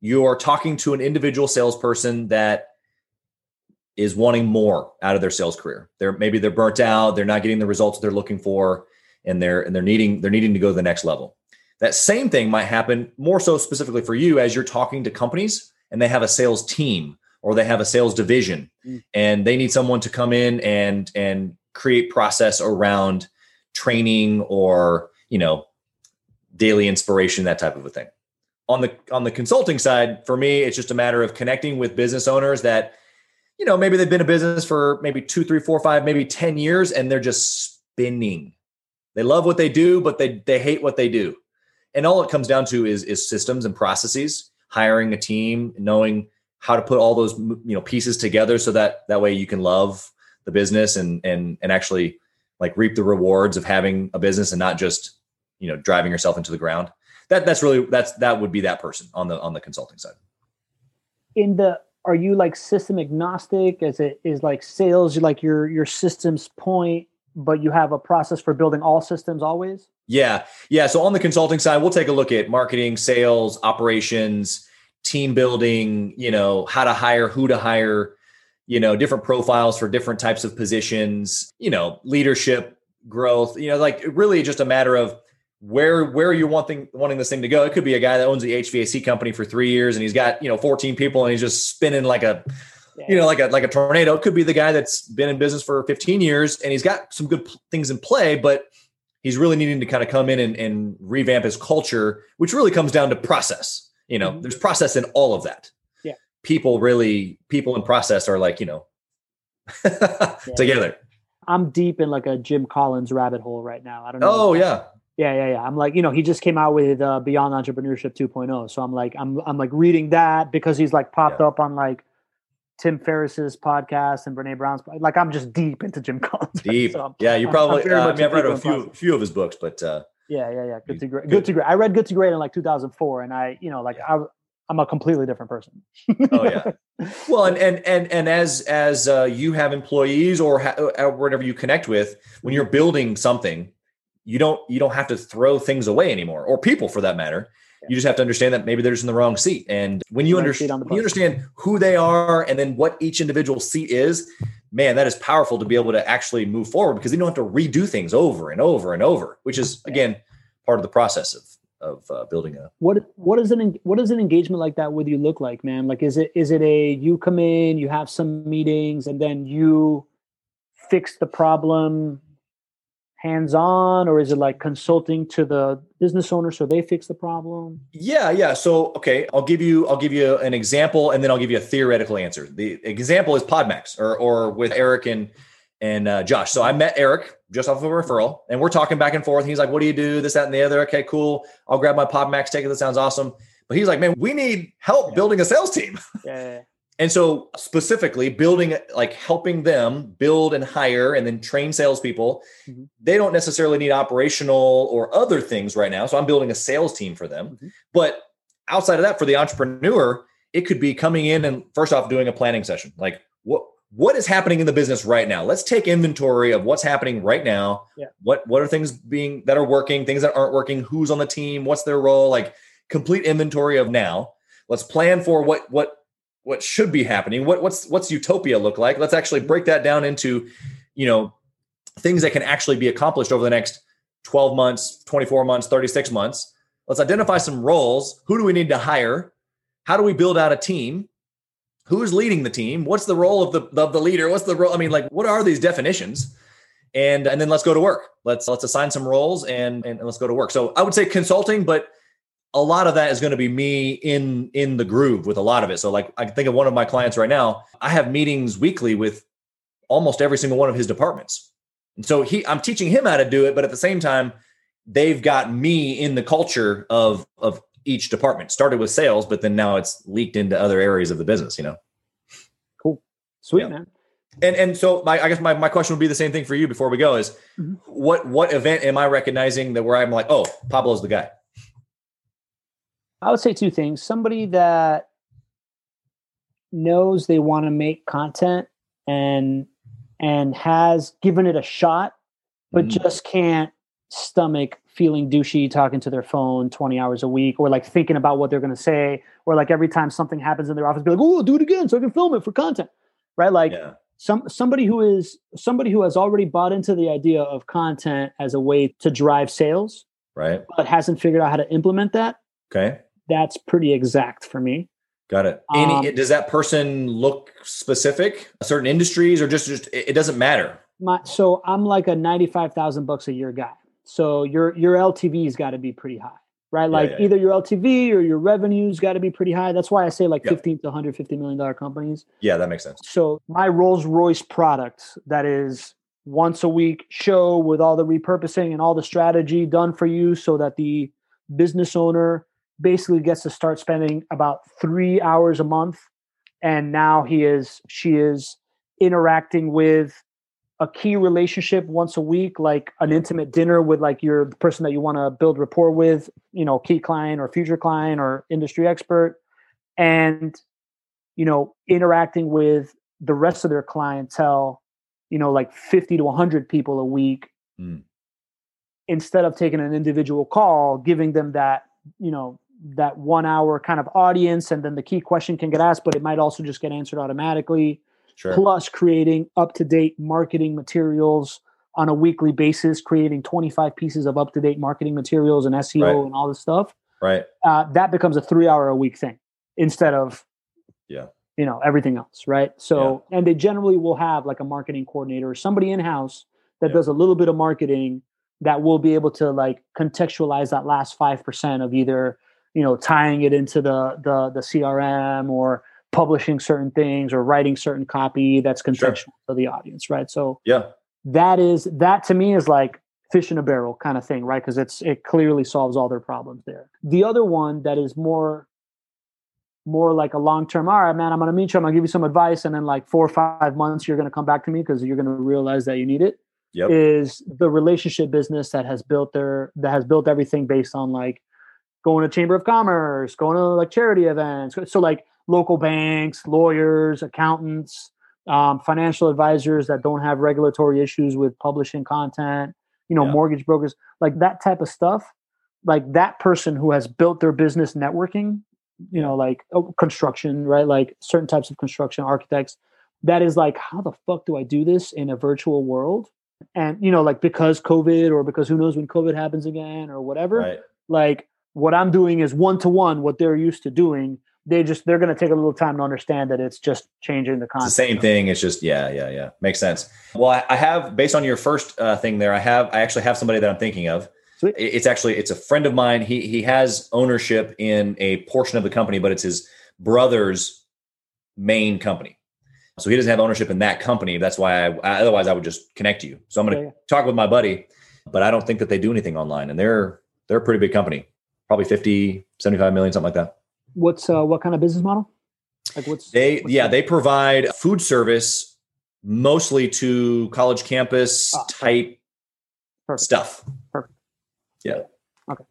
you are talking to an individual salesperson that is wanting more out of their sales career. They're maybe they're burnt out, they're not getting the results they're looking for, and they're and they're needing they're needing to go to the next level. That same thing might happen more so specifically for you as you're talking to companies and they have a sales team or they have a sales division mm. and they need someone to come in and and create process around training or you know daily inspiration that type of a thing on the on the consulting side for me it's just a matter of connecting with business owners that you know maybe they've been in business for maybe two three four five maybe 10 years and they're just spinning. They love what they do but they they hate what they do. And all it comes down to is is systems and processes hiring a team knowing how to put all those you know pieces together so that that way you can love the business and and and actually like reap the rewards of having a business and not just you know driving yourself into the ground that that's really that's that would be that person on the on the consulting side in the are you like system agnostic as it is like sales like your your systems point but you have a process for building all systems always yeah. Yeah. So on the consulting side, we'll take a look at marketing, sales, operations, team building, you know, how to hire, who to hire, you know, different profiles for different types of positions, you know, leadership, growth, you know, like really just a matter of where where you're wanting wanting this thing to go. It could be a guy that owns the HVAC company for three years and he's got, you know, 14 people and he's just spinning like a you know, like a like a tornado. It could be the guy that's been in business for 15 years and he's got some good things in play, but he's really needing to kind of come in and, and revamp his culture, which really comes down to process. You know, mm-hmm. there's process in all of that. Yeah. People really, people in process are like, you know, together. I'm deep in like a Jim Collins rabbit hole right now. I don't know. Oh yeah. Yeah, yeah, yeah. I'm like, you know, he just came out with uh, Beyond Entrepreneurship 2.0. So I'm like, I'm, I'm like reading that because he's like popped yeah. up on like Tim Ferriss's podcast and Brene Brown's. Like I'm just deep into Jim Collins. Deep, so yeah. You probably. Uh, I mean, I've read a few few of his books, but uh, yeah, yeah, yeah. Good to great. Good to great. I read Good to Great in like 2004, and I, you know, like yeah. I, I'm a completely different person. oh yeah. Well, and and and and as as uh, you have employees or ha- uh, whatever you connect with, when you're building something, you don't you don't have to throw things away anymore, or people for that matter. You just have to understand that maybe they're just in the wrong seat. And when you, understand, when you understand who they are and then what each individual seat is, man, that is powerful to be able to actually move forward because you don't have to redo things over and over and over, which is again part of the process of of uh, building a what what is an what does an engagement like that with you look like man like is it is it a you come in you have some meetings and then you fix the problem hands on or is it like consulting to the business owner so they fix the problem? Yeah yeah. So okay i'll give you i'll give you an example and then i'll give you a theoretical answer. The example is podmax or or with eric and and uh, josh. So i met eric just off of a referral and we're talking back and forth. He's like what do you do? This that and the other. Okay cool. I'll grab my podmax ticket. That sounds awesome. But he's like man we need help yeah. building a sales team. Yeah and so, specifically, building like helping them build and hire and then train salespeople, mm-hmm. they don't necessarily need operational or other things right now. So, I'm building a sales team for them. Mm-hmm. But outside of that, for the entrepreneur, it could be coming in and first off doing a planning session. Like, what what is happening in the business right now? Let's take inventory of what's happening right now. Yeah. What what are things being that are working, things that aren't working, who's on the team, what's their role? Like complete inventory of now. Let's plan for what what what should be happening what what's what's utopia look like? Let's actually break that down into you know things that can actually be accomplished over the next 12 months 24 months 36 months. Let's identify some roles. Who do we need to hire? How do we build out a team? Who's leading the team? What's the role of the of the leader? What's the role i mean like what are these definitions? And and then let's go to work. Let's let's assign some roles and and let's go to work. So i would say consulting but a lot of that is going to be me in in the groove with a lot of it. So like I think of one of my clients right now, I have meetings weekly with almost every single one of his departments. And so he I'm teaching him how to do it, but at the same time they've got me in the culture of of each department. Started with sales, but then now it's leaked into other areas of the business, you know. Cool. Sweet yeah. man. And and so my I guess my, my question would be the same thing for you before we go is mm-hmm. what what event am I recognizing that where I'm like, oh, Pablo's the guy? I would say two things. Somebody that knows they want to make content and and has given it a shot, but mm. just can't stomach feeling douchey talking to their phone 20 hours a week or like thinking about what they're going to say or like every time something happens in their office be like oh do it again so i can film it for content right? Like yeah. some somebody who is somebody who has already bought into the idea of content as a way to drive sales, Right. but hasn't figured out how to implement that. Okay. That's pretty exact for me. Got it. Any, Um, does that person look specific? Certain industries, or just just it doesn't matter. My so I'm like a ninety five thousand bucks a year guy. So your your LTV's got to be pretty high, right? Like yeah, yeah. either your LTV or your revenues got to be pretty high. That's why I say like Yep. fifteen to one hundred fifty million dollar companies. Yeah, that makes sense. So my Rolls Royce product that is once a week show with all the repurposing and all the strategy done for you so that the business owner basically gets to start spending about three hours a month. And now he is, she is interacting with a key relationship once a week, like an intimate dinner with like your person that you want to build rapport with, you know, key client or future client or industry expert. And you know, interacting with the rest of their clientele, you know, like 50 to 100 people a week, Mm. instead of taking an individual call, giving them that, you know, that one hour kind of audience. And then the key question can get asked, but it might also just get answered automatically. Sure. Plus, creating up to date marketing materials on a weekly basis, creating 25 pieces of up to date marketing materials and SEO Right. and all this stuff Right. uh, that becomes a three hour a week thing instead of Yeah. you know everything else right so and they generally will have like a marketing coordinator or somebody in house that Yeah. does a little bit of marketing that will be able to like contextualize that last 5% of either you know tying it into the the the crm or publishing certain things or writing certain copy that's contextual to the audience right so Yeah. that is that to me is like fish in a barrel kind of thing right because it's it clearly solves all their problems there the other one that is more more like a long term all right man i'm going to meet you i'm going to give you some advice and then like four or five months you're going to come back to me because you're going to realize that you need it Yep. is the relationship business that has built their that has built everything based on like going to chamber of commerce going to like charity events so like local banks lawyers accountants um, financial advisors that don't have regulatory issues with publishing content you know Yeah. mortgage brokers like that type of stuff like that person who has built their business networking you know like oh, construction right like certain types of construction architects that is like how the fuck do i do this in a virtual world and you know like because covid or because who knows when covid happens again or whatever Right. like what i'm doing is one to one what they're used to doing they just they're going to take a little time to understand that it's just changing the It's concept the same thing. It's just yeah, yeah, yeah. Makes sense. Well, I, have based on your first uh, thing there. I have I actually have somebody that I'm thinking of. Sweet. It's actually it's a friend of mine. He he has ownership in a portion of the company, but it's his brother's main company. So he doesn't have ownership in that company. That's why I, I otherwise I would just connect to you. So I'm going to Yeah, yeah. talk with my buddy, but I don't think that they do anything online, and they're they're a pretty big company, probably 50, 75 million, something like that. what's uh what kind of business model like what's They what's yeah, the- they provide food service mostly to college campus Ah, type perfect. stuff. Perfect. Yeah. Okay.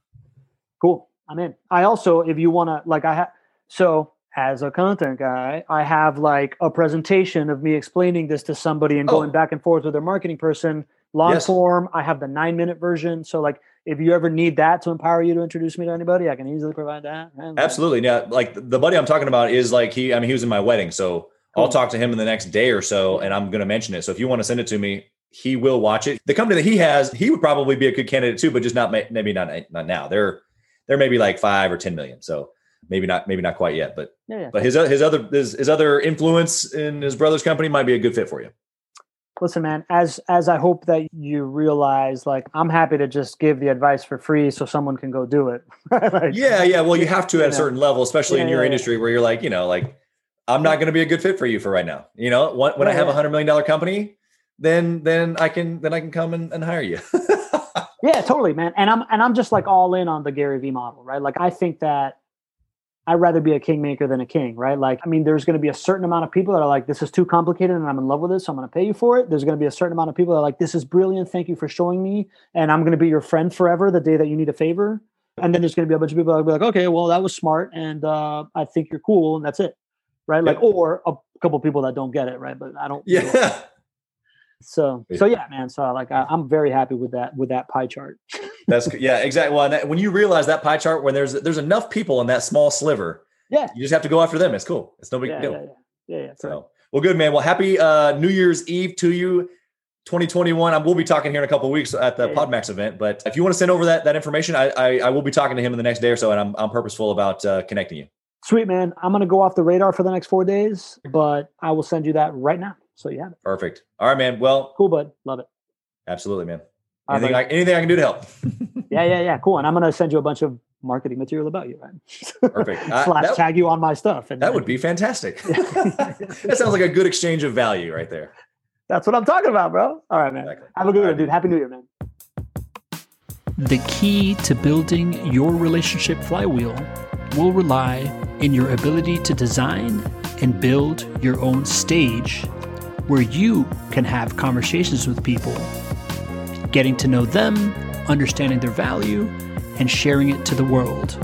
Cool i'm in i also if you want to like i have so as a content guy i have like a presentation of me explaining this to somebody and Oh. going back and forth with their marketing person long Yes. form i have the nine minute version so like if you ever need that to empower you to introduce me to anybody i can easily provide that uh, like, Absolutely. Yeah, like the buddy I'm talking about is like he I mean he was in my wedding, so I'll talk to him in the next day or so and I'm going to mention it. So if you want to send it to me, he will watch it. The company that he has, he would probably be a good candidate too, but just not maybe not eh, not now. They're they're maybe like 5 or 10 million. So maybe not maybe not quite yet, but yeah, yeah. but his uh, his other his, his other influence in his brother's company might be a good fit for you. Listen man as as i hope that you realize like i'm happy to just give the advice for free so someone can go do it Like, Yeah, yeah. Well, you have to at a Yeah. certain level, especially in your yeah, yeah. industry where you're like, you know, like I'm not going to be a good fit for you for right now. You know, when, when I have a hundred million dollar company, then then I can then I can come and, and hire you. Yeah, totally, man. And I'm and I'm just like all in on the Gary Vee model, right? Like I think that I'd rather be a kingmaker than a king, right? Like I mean, there's going to be a certain amount of people that are like, this is too complicated, and I'm in love with this, so I'm going to pay you for it. There's going to be a certain amount of people that are like, this is brilliant, thank you for showing me, and I'm going to be your friend forever the day that you need a favor. And then there's going to be a bunch of people that will be like, okay, well, that was smart, and uh, I think you're cool, and that's it, right? Like, or a couple people that don't get it, right? But I don't. yeah. So so yeah, man. So like I, I'm very happy with that with that pie chart. That's yeah, exactly. Well, and that- when you realize that pie chart, when there's there's enough people in that small sliver, Yeah. you just have to go after them. It's cool. It's no big yeah, deal. yeah, yeah, yeah, yeah. So, Well, good man. Well, happy uh, New Year's Eve to you. 2021. I will be talking here in a couple weeks at the PodMax event. But if you want to send over that that information, I, I, I will be talking to him in the next day or so, and I'm I'm purposeful about uh, connecting you. Sweet man. I'm gonna go off the radar for the next four days, but I will send you that right now. So you have it. Perfect. All right, man. Well, cool, bud. Love it. Absolutely, man. Anything, right, I, anything I can do to help. yeah, yeah, yeah. Cool. And I'm gonna send you a bunch of marketing material about you, right? Perfect. Uh, Slash that, tag you on my stuff. And, that would be fantastic. that sounds like a good exchange of value right there. That's what I'm talking about, bro. All right, man. Exactly. Have a good one, dude. Happy New Year, man. The key to building your relationship flywheel will rely in your ability to design and build your own stage where you can have conversations with people, getting to know them, understanding their value, and sharing it to the world.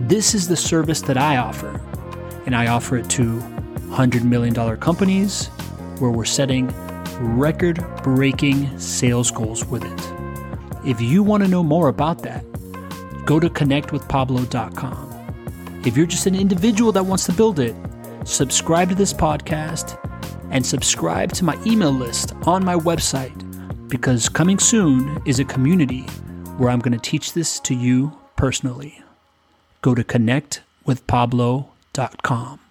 This is the service that I offer, and I offer it to $100 million companies where we're setting record breaking sales goals with it. If you want to know more about that, go to connectwithpablo.com. If you're just an individual that wants to build it, subscribe to this podcast and subscribe to my email list on my website because coming soon is a community where I'm going to teach this to you personally. Go to connectwithpablo.com.